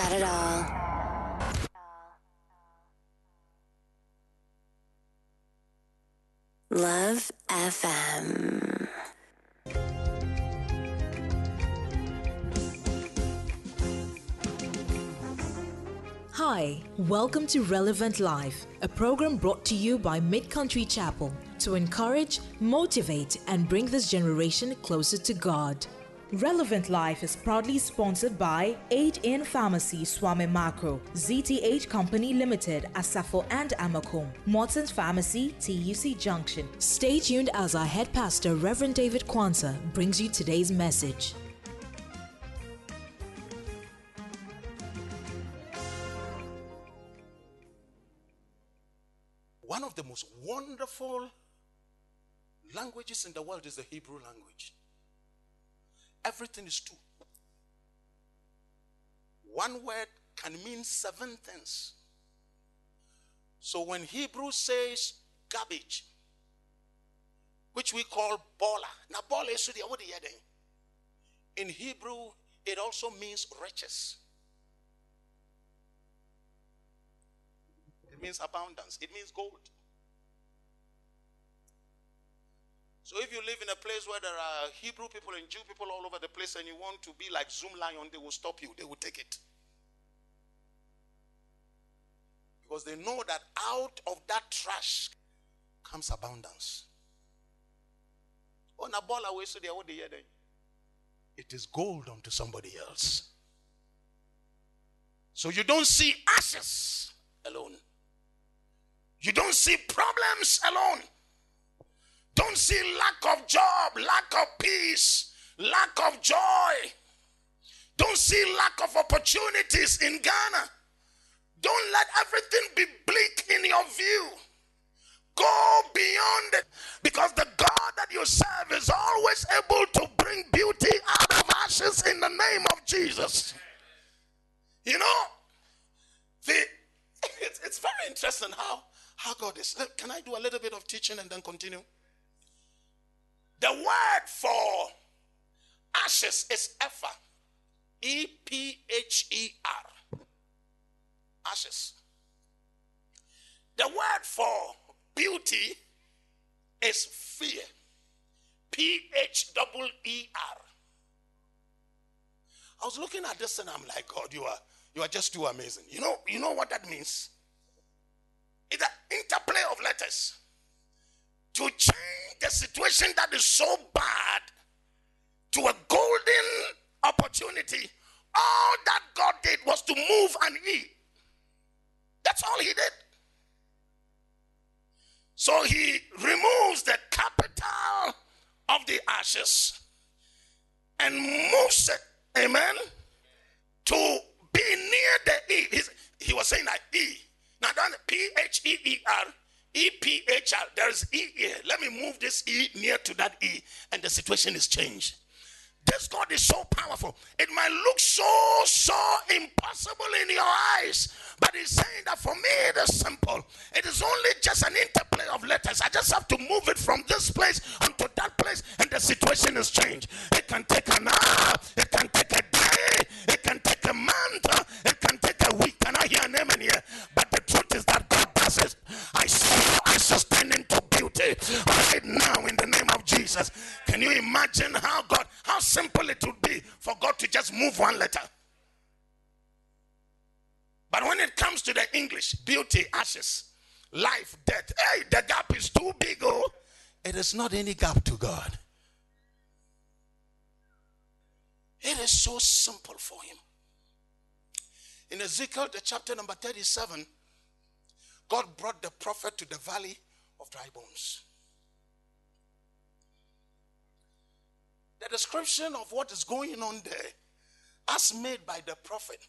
Got it all. Love FM. Hi, welcome to Relevant Life, a program brought to you by Mid Country Chapel to encourage, motivate, and bring this generation closer to God. Relevant Life is proudly sponsored by Aid in Pharmacy Swami Macro, ZTH Company Limited, Asafo and Amakom, Morton's Pharmacy, TUC Junction. Stay tuned as our head pastor, Reverend David Kwanzaa, brings you today's message. One of the most wonderful languages in the world is the Hebrew language. Everything is two. One word can mean seven things. So when Hebrew says garbage, which we call bola, now bola is the what In Hebrew, it also means riches. It means abundance. It means gold. So if you live in a place where there are Hebrew people and Jew people all over the place and you want to be like Zoomlion, they will stop you. They will take it. Because they know that out of that trash comes abundance. Oh. It is gold unto somebody else. So you don't see ashes alone. You don't see problems alone. Don't see lack of job, lack of peace, lack of joy. Don't see lack of opportunities in Ghana. Don't let everything be bleak in your view. Go beyond it because the God that you serve is always able to bring beauty out of ashes in the name of Jesus. You know, the, it's, it's very interesting how, how God is. Uh, can I do a little bit of teaching and then continue? The word for ashes is Epher. E P H E R. Ashes. The word for beauty is fear. P H double E R. I was looking at this and I'm like, God, you are you are just too amazing. You know, you know what that means? It's an interplay of letters to change the situation that is so bad to a golden opportunity. All that God did was to move and E. That's all He did. So He removes the capital of the ashes and moves it, amen, to be near the E. He's, he was saying that E. Now, done P H E E R E P H R. There's E. Let me move this E near to that E, and the situation is changed. This God is so powerful. It might look so, so impossible in your eyes, but He's saying that for me it is simple. It is only just an interplay of letters. I just have to move it from this place onto that place, and the situation is changed. It can take an hour, it can take a day, it can take a month, it can take a week. Can I hear an amen here? But the truth is that God. I see you ashes turn into beauty right now in the name of Jesus. Can you imagine how God, how simple it would be for God to just move one letter? But when it comes to the English, beauty, ashes, life, death, hey, the gap is too big. Oh, it is not any gap to God. It is so simple for Him. In Ezekiel, the chapter number 37, God brought the prophet to the valley of dry bones. The description of what is going on there, as made by the prophet,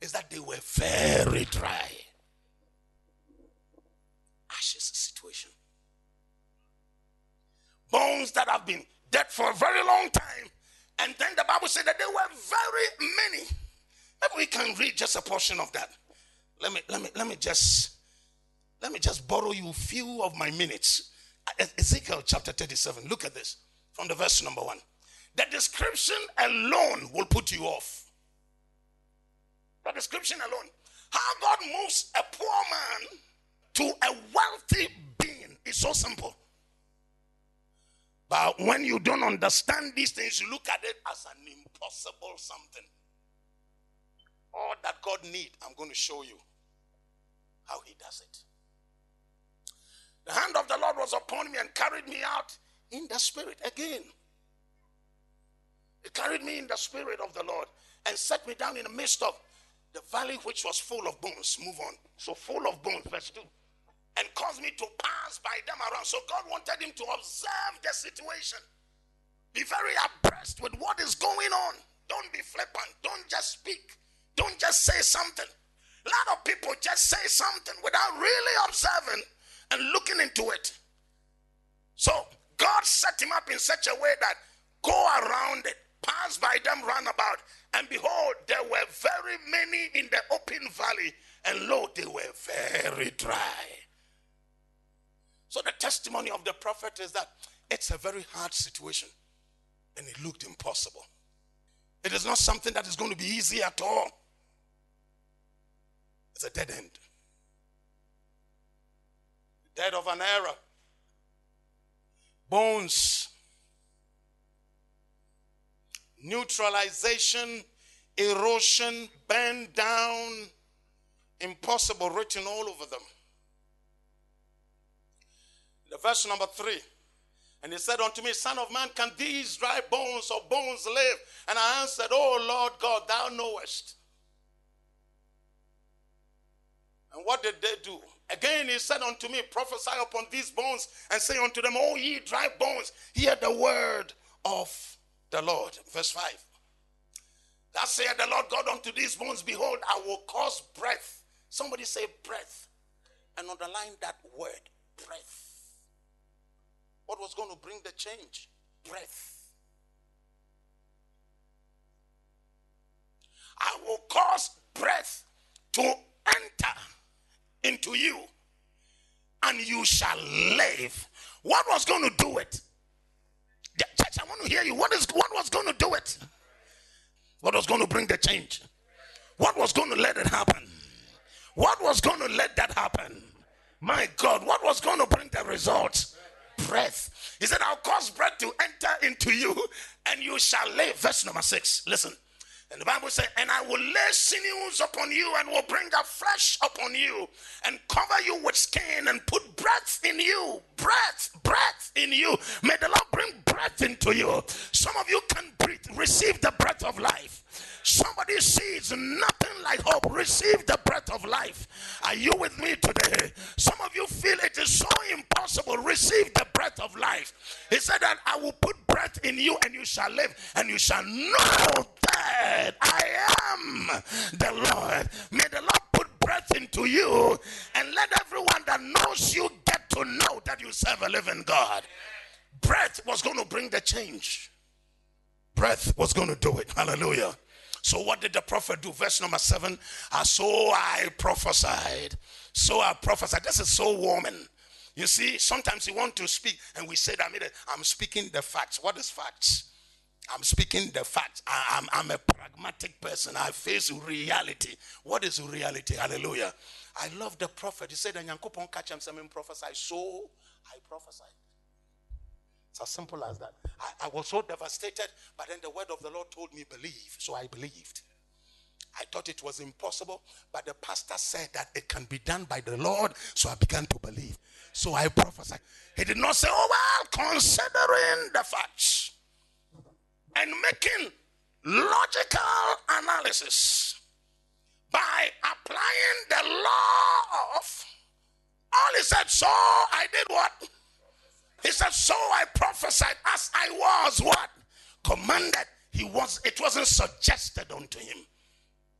is that they were very dry. Ashes situation. Bones that have been dead for a very long time. And then the Bible said that they were very many. Maybe we can read just a portion of that. Let me let me let me just let me just borrow you a few of my minutes. Ezekiel chapter 37. Look at this from the verse number one. The description alone will put you off. The description alone. How God moves a poor man to a wealthy being is so simple. But when you don't understand these things, you look at it as an impossible something. All that God need, I'm going to show you how he does it. The hand of the Lord was upon me and carried me out in the spirit again. It carried me in the spirit of the Lord and set me down in the midst of the valley which was full of bones. Move on. So full of bones, verse 2. And caused me to pass by them around. So God wanted him to observe the situation. Be very abreast with what is going on. Don't be flippant. Don't just speak. Don't just say something. A lot of people just say something without really observing and looking into it. So God set him up in such a way that go around it, pass by them roundabout, and behold, there were very many in the open valley, and lo, they were very dry. So the testimony of the prophet is that it's a very hard situation, and it looked impossible. It is not something that is going to be easy at all. It's a dead end. Dead of an era. Bones. Neutralization, erosion, bend down, impossible written all over them. The verse number three. And he said unto me, Son of man, can these dry bones or bones live? And I answered, Oh Lord God, thou knowest. And what did they do? Again, he said unto me, Prophesy upon these bones and say unto them, O ye dry bones, hear the word of the Lord. Verse 5. Thus saith the Lord God unto these bones, Behold, I will cause breath. Somebody say breath. And underline that word, breath. What was going to bring the change? Breath. I will cause breath to enter into you and you shall live. What was going to do it? The- Church, I want to hear you. What is what was going to do it? What was going to bring the change? What was going to let it happen? What was going to let that happen? My God, what was going to bring the results? Breath. He said, I'll cause breath to enter into you and you shall live. Verse number six. Listen. And the Bible says, And I will lay sinews upon you and will bring a flesh upon you and cover you with skin and put breath in you. Breath, breath in you. May the Lord bring breath into you. Some of you can breathe, receive the breath of life. Somebody sees nothing like hope. Receive the breath of life. Are you with me today? Some of you feel it is so impossible. Receive the breath of life. He said that I will put breath in you and you shall live and you shall know that I am the Lord. May the Lord put breath into you and let everyone that knows you get to know that you serve a living God. Breath was going to bring the change. Breath was going to do it. Hallelujah. So what did the prophet do? Verse number seven. Uh, so I prophesied. So I prophesied. This is so warming. You see, sometimes you want to speak, and we say that I'm speaking the facts. What is facts? I'm speaking the facts. I, am I'm a pragmatic person. I face reality. What is reality? Hallelujah. I love the prophet. He said, and Yankopon catch him prophesy. So I prophesied. It's as simple as that. I, I was so devastated, but then the word of the Lord told me, believe. So I believed. I thought it was impossible, but the pastor said that it can be done by the Lord. So I began to believe. So I prophesied. He did not say, Oh, well, considering the facts and making logical analysis by applying the law of all he said, so I did what? He said, So I prophesied as I was what? Commanded. He was it wasn't suggested unto him.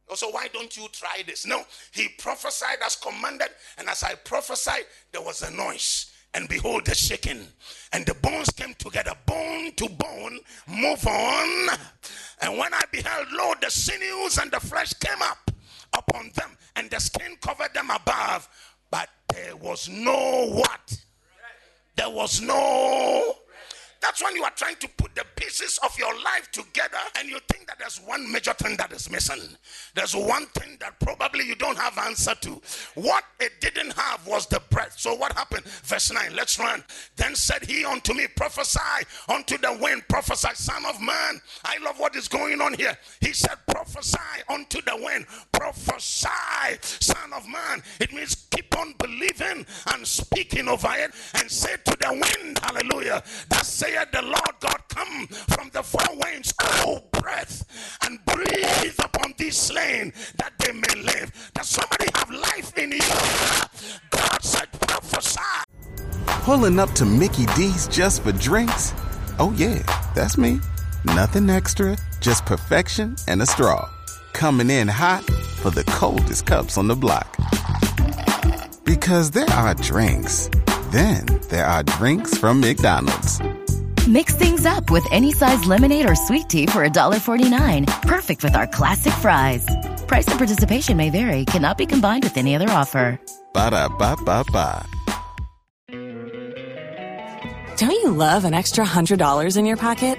Also, why don't you try this? No, he prophesied as commanded, and as I prophesied, there was a noise. And behold, the shaking, and the bones came together, bone to bone, move on. And when I beheld, lo, the sinews and the flesh came up upon them, and the skin covered them above, but there was no what? There was no That's when you are trying to put the pieces of your life together and you think that there's one major thing that is missing. There's one thing that probably you don't have answer to. What it didn't have was the breath. So what happened? Verse 9, let's run. Then said he unto me, prophesy unto the wind, prophesy, son of man. I love what is going on here. He said, prophesy unto the wind, prophesy, son of man. It means keep on believing and speaking over it and say to the wind, hallelujah, that saith the Lord God, come from the four winds, oh breath, and breathe upon these slain that they may live. Does somebody have life in you? God said, prophesy. Pulling up to Mickey D's just for drinks? Oh, yeah, that's me. Nothing extra, just perfection and a straw. Coming in hot for the coldest cups on the block. Because there are drinks, then there are drinks from McDonald's. Mix things up with any size lemonade or sweet tea for $1.49. Perfect with our classic fries. Price and participation may vary, cannot be combined with any other offer. Ba da ba ba ba. Don't you love an extra $100 in your pocket?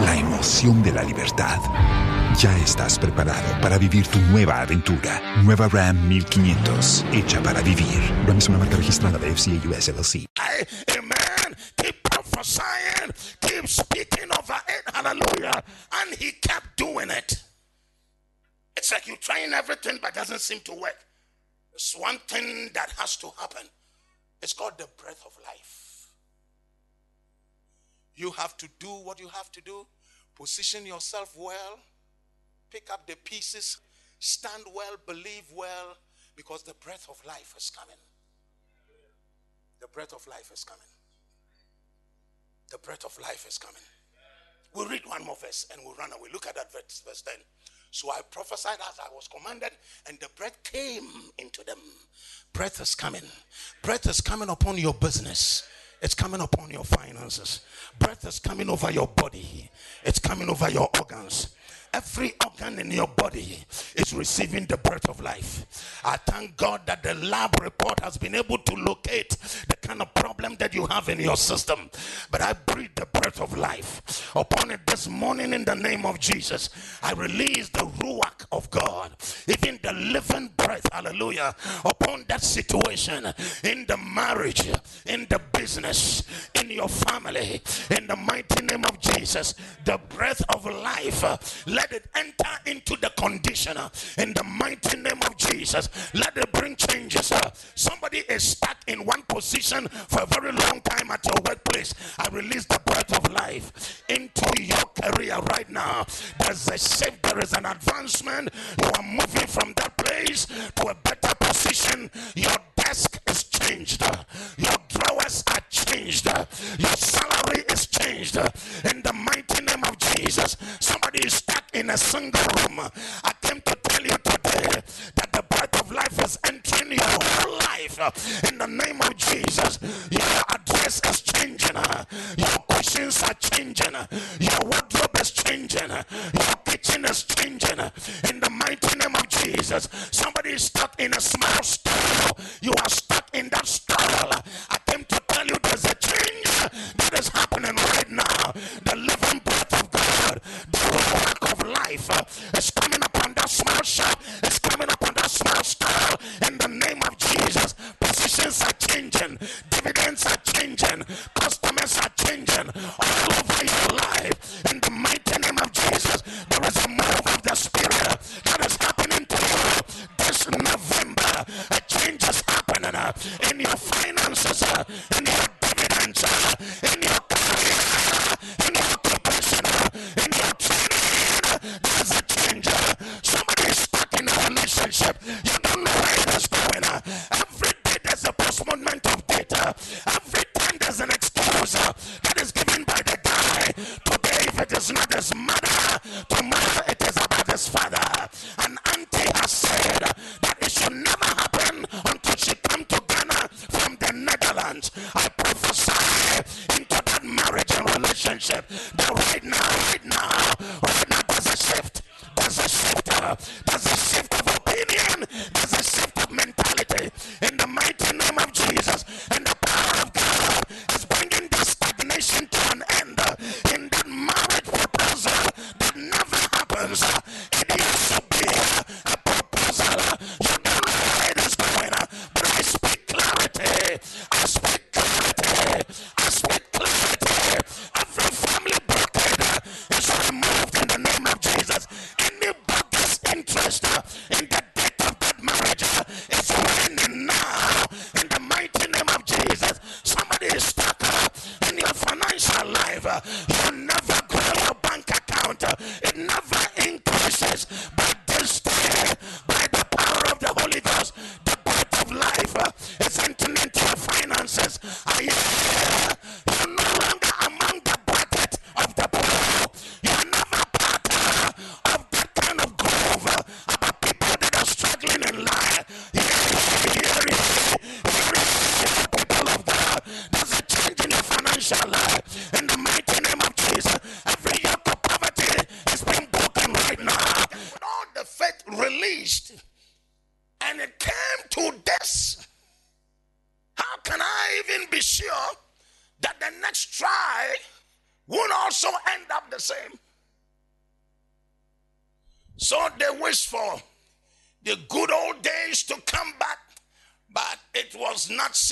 ¿La emoción de la libertad? Ya estás preparado para vivir tu nueva aventura. Nueva Ram 1500, hecha para vivir. Ram es una marca registrada de FCA US LLC. Amen. Keep prophesying. Keep speaking over it. Hallelujah. And he kept doing it. It's like you're trying everything but doesn't seem to work. There's one thing that has to happen. It's called the breath of life. You have to do what you have to do. Position yourself well. Pick up the pieces. Stand well. Believe well. Because the breath of life is coming. The breath of life is coming. The breath of life is coming. We'll read one more verse and we'll run away. Look at that verse, verse 10. So I prophesied as I was commanded, and the breath came into them. Breath is coming. Breath is coming upon your business. It's coming upon your finances. Breath is coming over your body. It's coming over your organs. Every organ in your body is receiving the breath of life. I thank God that the lab report has been able to locate the kind of problem that you have in your system. But I breathe the breath of life upon it this morning in the name of Jesus. I release the ruach of God, even the living breath, hallelujah, upon that situation in the marriage, in the business, in your family, in the mighty name of Jesus. The breath of life, let it enter into the condition uh, in the mighty name of Jesus. Let it bring changes. uh. Somebody is stuck in one position for a very long time at your workplace. I release the breath of life into your career right now. There's a shift, there is an advancement. You are moving from that place to a better position. Your desk is changed. Your drawers are changed. Your salary is changed. In the mighty name of Jesus. Somebody is stuck in a single room. Came to today that the breath of life is entering your life. In the name of Jesus. Your address is changing. Your questions are changing. Your wardrobe is changing. Your kitchen is changing. In the mighty name of Jesus. Somebody is stuck in a small stall. You are stuck in that stall. I came to tell you there's a change that is happening right now. The living breath of God, the work of life is coming upon that small shop. It's coming upon that small stall. In the name of Jesus, positions are changing, dividends are changing,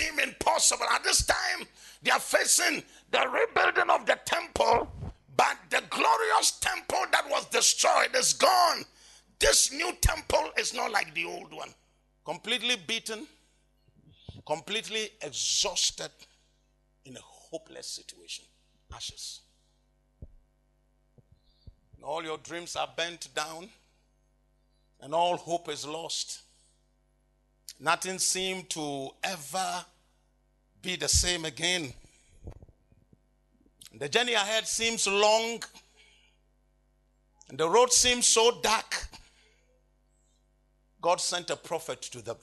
was not seeming possible. At this time, they are facing the rebuilding of the temple, but the glorious temple that was destroyed is gone. This new temple is not like the old one. Completely beaten, completely exhausted, in a hopeless situation. Ashes. And all your dreams are bent down, and all hope is lost. Nothing seemed to ever be the same again. The journey ahead seems long, and the road seems so dark. God sent a prophet to them.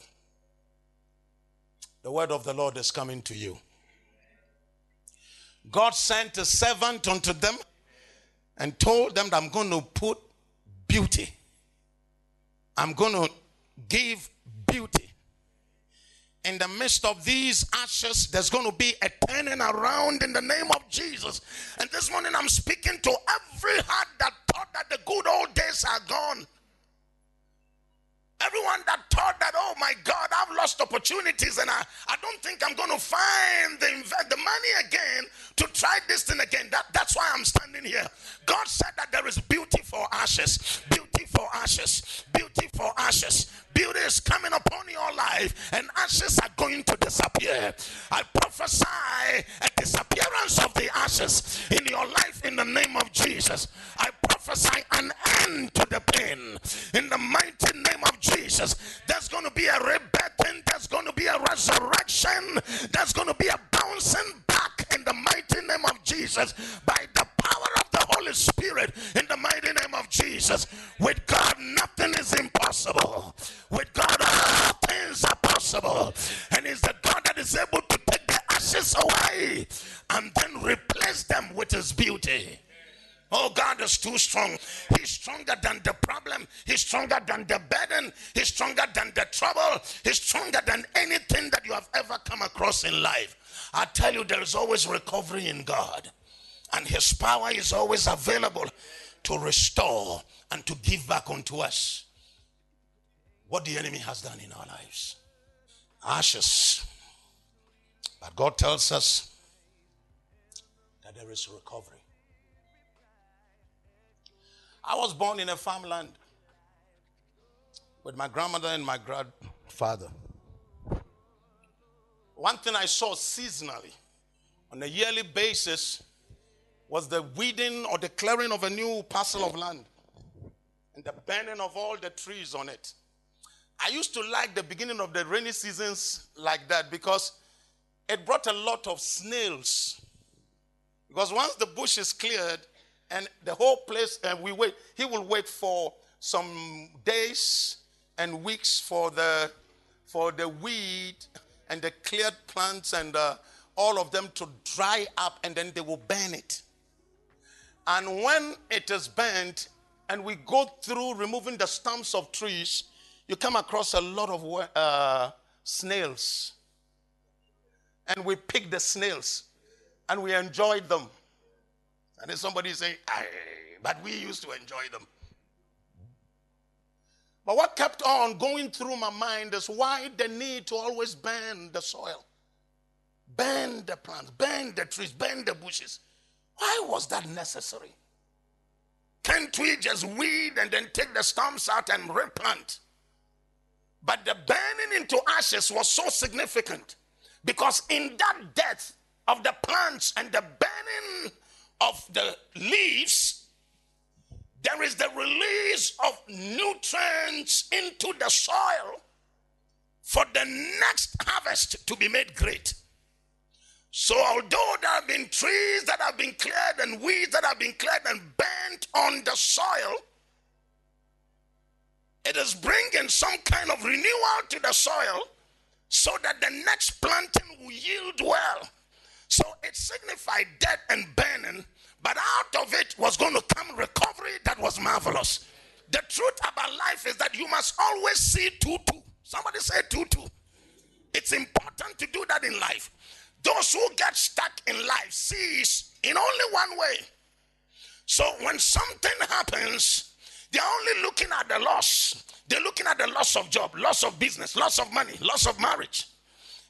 The word of the Lord is coming to you. God sent a servant unto them and told them that I'm going to put beauty. I'm going to give beauty. In the midst of these ashes, there's going to be a turning around in the name of Jesus. And this morning, I'm speaking to every heart that thought that the good old days are gone. Everyone that thought that, oh my God, I've lost opportunities and I, I don't think I'm going to find the, the money again to try this thing again. That, that's why I'm standing here. God said that there is beauty for ashes, beauty for ashes, beauty for ashes. Beauty is coming upon your life and ashes are going to disappear. I prophesy a disappearance of the ashes in your life in the name of Jesus. I prophesy an end to the pain in the mighty name of Jesus. There's going to be a rebirthing, there's going to be a resurrection, there's going to be a bouncing back in the mighty name of Jesus by the power of the Holy Spirit in the mighty name of Jesus. With God, nothing is impossible. With God, all things are possible. And it's the God that is able to take the ashes away and then replace them with his beauty. Oh, God is too strong. He's stronger than the problem. He's stronger than the burden. He's stronger than the trouble. He's stronger than anything that you have ever come across in life. I tell you, there is always recovery in God and His power is always available to restore and to give back unto us what the enemy has done in our lives. Ashes. But God tells us that there is recovery. I was born in a farmland with my grandmother and my grandfather. One thing I saw seasonally on a yearly basis was the weeding or the clearing of a new parcel of land and the burning of all the trees on it. I used to like the beginning of the rainy seasons like that because it brought a lot of snails. Because once the bush is cleared and the whole place, and we wait, he will wait for some days and weeks for the for the weed and the cleared plants and uh, all of them to dry up, and then they will burn it. And when it is burnt, and we go through removing the stumps of trees, you come across a lot of uh, snails. And we pick the snails and we enjoyed them. And then somebody say, but we used to enjoy them. But what kept on going through my mind is why the need to always burn the soil, burn the plants, burn the trees, burn the bushes. Why was that necessary? Can't we just weed and then take the stumps out and replant? But the burning into ashes was so significant because in that death of the plants and the burning of the leaves, there is the release of nutrients into the soil for the next harvest to be made great. So, although there have been trees that have been cleared and weeds that have been cleared and burnt on the soil, it is bringing some kind of renewal to the soil so that the next planting will yield well. So it signified death and burning, but out of it was going to come recovery that was marvelous. The truth about life is that you must always see 2 2. Somebody say 2 2. It's important to do that in life. Those who get stuck in life sees in only one way. So when something happens, they're only looking at the loss. They're looking at the loss of job, loss of business, loss of money, loss of marriage.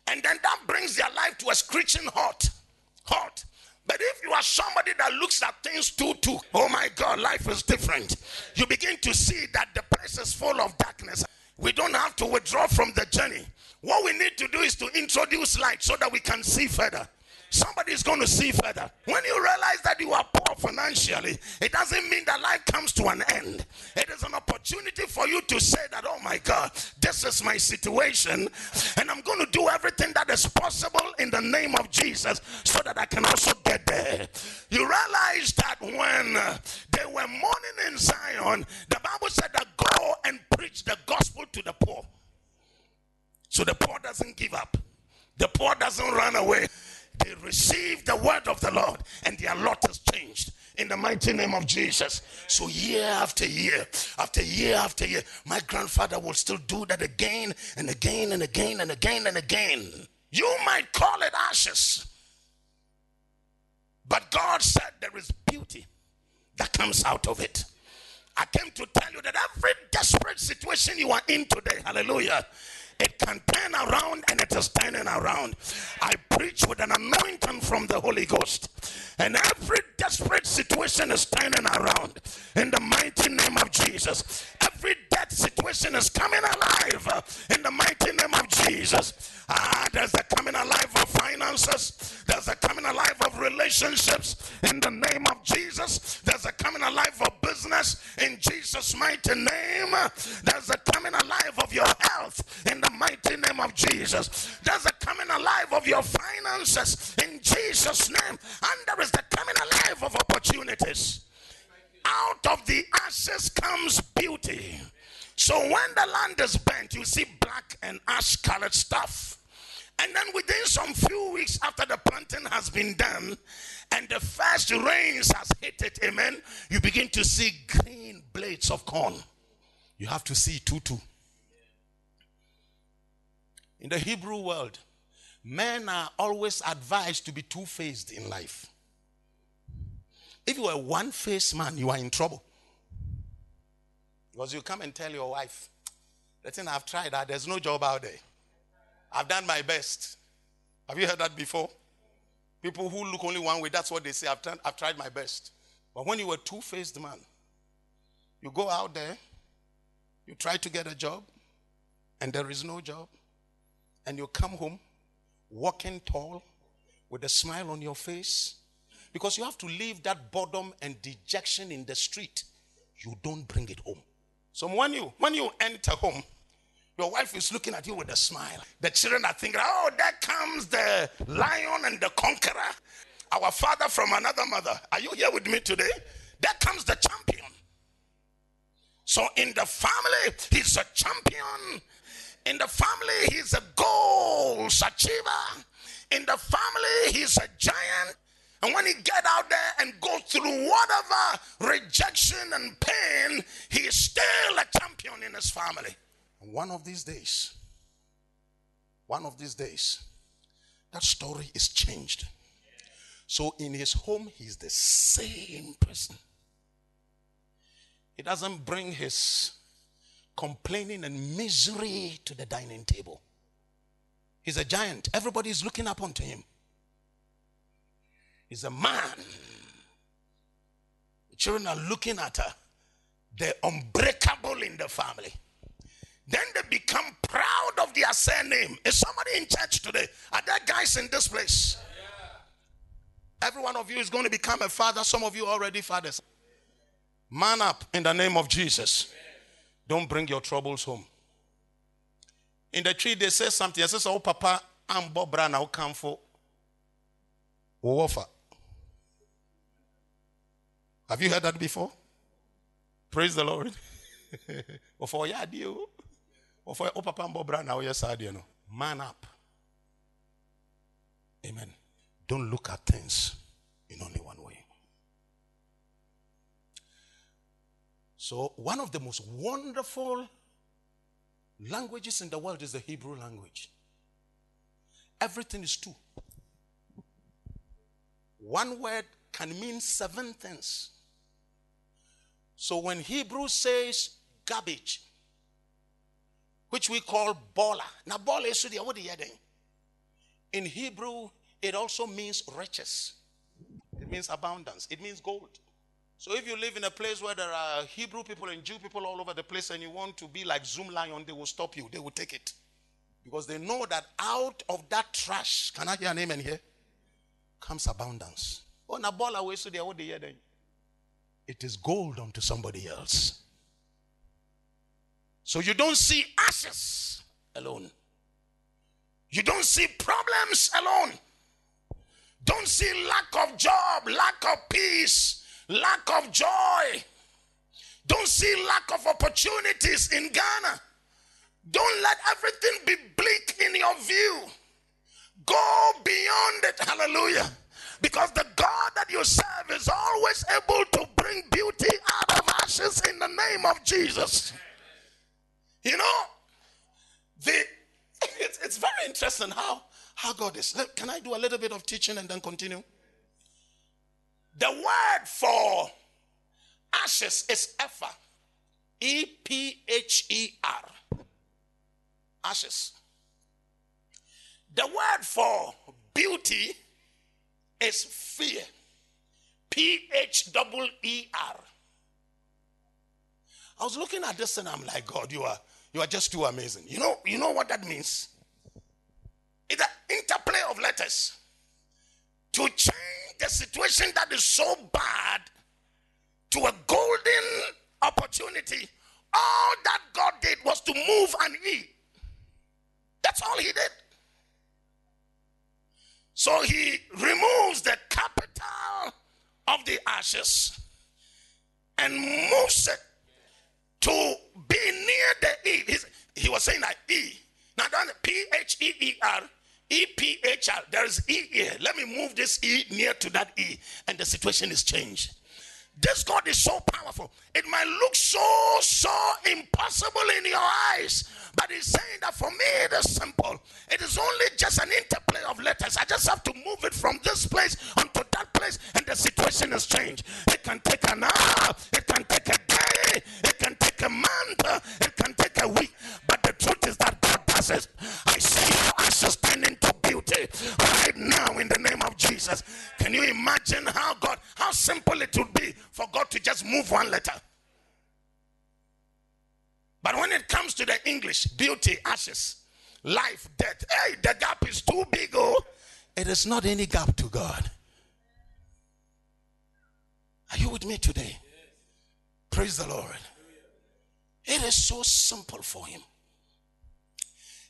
And then that brings their life to a screeching halt. Hot. But if you are somebody that looks at things too, too, oh my God, life is different. You begin to see that the place is full of darkness. We don't have to withdraw from the journey. What we need to do is to introduce light so that we can see further. Somebody is going to see further. When you realize that you are poor financially, it doesn't mean that life comes to an end. It is an opportunity for you to say that, oh my God, this is my situation, and I'm going to do everything that is possible in the name of Jesus so that I can also get there. You realize that when they were mourning in Zion, the Bible said that go and preach the gospel to the poor. So the poor doesn't give up. The poor doesn't run away. They receive the word of the Lord and their lot has changed in the mighty name of Jesus. So year after year, after year after year, my grandfather will still do that again and again and again and again and again. You might call it ashes. But God said there is beauty that comes out of it. I came to tell you that every desperate situation you are in today, hallelujah, it can turn around and it is turning around. I preach with an anointing from the Holy Ghost, and every desperate situation is turning around. In the mighty name of Jesus. Every dead situation is coming alive. In the mighty name of Jesus. Ah, there's a coming alive of finances, there's a coming alive of relationships. In the name of Jesus, there's a coming alive of business. in Jesus' mighty name, there's a coming alive of your health in the mighty name of Jesus, there's a coming alive of your finances in Jesus' name, and there is the coming alive of opportunities. Out of the ashes comes beauty. So when the land is burnt, you see black and ash colored stuff. And then within some few weeks after the planting has been done and the first rains has hit it, amen, you begin to see green blades of corn. You have to see two two. In the Hebrew world, men are always advised to be two-faced in life. If you are a one-faced man, you are in trouble. Because you come and tell your wife, thing I've tried, that there's no job out there. I've done my best. Have you heard that before? People who look only one way, that's what they say. I've, tried, I've tried my best. But when you were two faced man, you go out there, you try to get a job, and there is no job. And you come home walking tall with a smile on your face because you have to leave that boredom and dejection in the street. You don't bring it home. So when you when you enter home, your wife is looking at you with a smile. The children are thinking, oh, there comes the lion and the conqueror. Our father from another mother. Are you here with me today? There comes the champion. So in the family, he's a champion. In the family, he's a goals achiever. In the family, he's a giant. And when he get out there and go through whatever rejection and pain, he's still a champion in his family. One of these days, one of these days, that story is changed. So in his home, he's the same person. He doesn't bring his complaining and misery to the dining table. He's a giant. Everybody is looking up onto him. He's a man. The children are looking at her. They're unbreakable in the family. Then they become proud of their surname. Is somebody in church today? Are there guys in this place? Every one of you is going to become a father. Some of you already fathers. Man up in the name of Jesus. Don't bring your troubles home. In the tree, they say something. I says, Oh, Papa, I'm Bob Brown, I'll come for Wofa. Have you heard that before? Praise the Lord. or for ya dear. Or for oh, Papa, Bob Brown, now yes, I know. Man up. Amen. Don't look at things in only one way. So, one of the most wonderful languages in the world is the Hebrew language. Everything is two. One word can mean seven things. So, when Hebrew says garbage, which we call bola, now bola is what are you In Hebrew, it also means riches. It means abundance. It means gold. So if you live in a place where there are Hebrew people and Jew people all over the place and you want to be like Zoomlion, they will stop you. They will take it. Because they know that out of that trash, can I hear an amen here? Comes abundance. Oh, na ball away so they what they hear then. It is gold unto somebody else. So you don't see ashes alone. You don't see problems alone. Don't see lack of job, lack of peace, lack of joy. Don't see lack of opportunities in Ghana. Don't let everything be bleak in your view. Go beyond it. Hallelujah. Because the God that you serve is always able to bring beauty out of ashes in the name of Jesus. You know, the, it's, it's very interesting how how God is. Can I do a little bit of teaching and then continue? The word for ashes is Epher. E P H E R. Ashes. The word for beauty is fear. P H E R. I was looking at this and I'm like, God, you are you are just too amazing. You know, you know what that means? It's an interplay of letters to change the situation that is so bad to a golden opportunity. All that God did was to move an E. That's all he did. So he removes the capital of the ashes and moves it to be near the E. He's, he was saying that E. Now, don't P H E E R E P H R. There is E here. Let me move this E near to that E, and the situation is changed. This God is so powerful. It might look so, so impossible in your eyes, but He's saying that for me it is simple. It is only just an interplay of letters. I just have to move it from this place onto that place, and the situation is changed. It can take an hour, it can take a day, it can take a month, it can take a week. But the truth is that God does it. I see your ashes turn into beauty right now in the name of Jesus. Can you imagine how God, how simple it would be for God to just move one letter? But when it comes to the English, beauty, ashes, life, death, hey, the gap is too big, oh. It is not any gap to God. Are you with me today? Praise the Lord. It is so simple for him.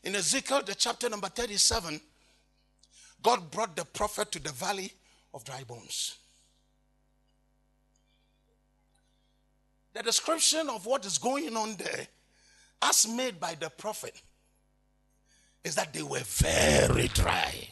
In Ezekiel, the chapter number 37, God brought the prophet to the valley of dry bones. The description of what is going on there, as made by the prophet, is that they were very dry.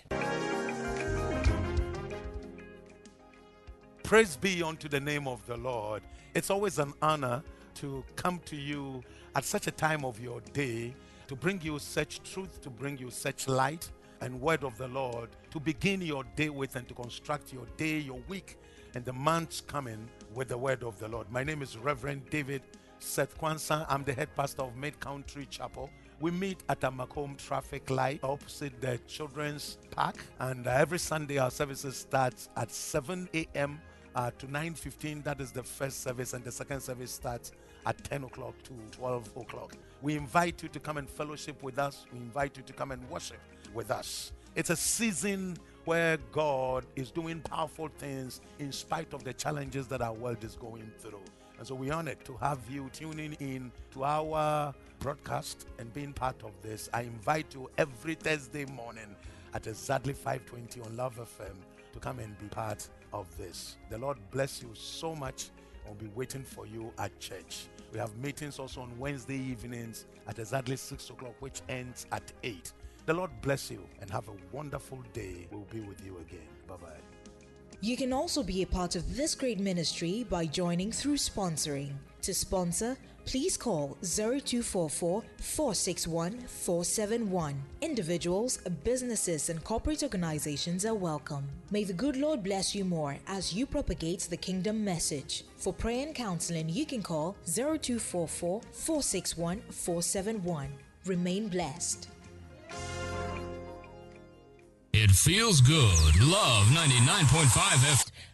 Praise be unto the name of the Lord. It's always an honor to come to you at such a time of your day to bring you such truth, to bring you such light and word of the Lord to begin your day with and to construct your day, your week, and the months coming with the word of the Lord. My name is Reverend David Seth Kwanzaa. I'm the head pastor of Mid Country Chapel. We meet at Amakom traffic light opposite the children's park, and uh, every Sunday our services starts at 7 a.m. Uh, to 9:15. That is the first service, and the second service starts at 10 o'clock to 12 o'clock. We invite you to come and fellowship with us. We invite you to come and worship with us. It's a season where God is doing powerful things in spite of the challenges that our world is going through. And so we're honored to have you tuning in to our broadcast and being part of this. I invite you every Thursday morning at exactly 5:20 on Love FM to come and be part of this. The Lord bless you so much. I'll be waiting for you at church. We have meetings also on Wednesday evenings at exactly 6 o'clock, which ends at 8. The Lord bless you and have a wonderful day. We'll be with you again. Bye bye. You can also be a part of this great ministry by joining through sponsoring. To sponsor, please call 0244 461 471. Individuals, businesses, and corporate organizations are welcome. May the good Lord bless you more as you propagate the kingdom message. For prayer and counseling, you can call 0244 461 471. Remain blessed. It feels good. Love 99.5 F.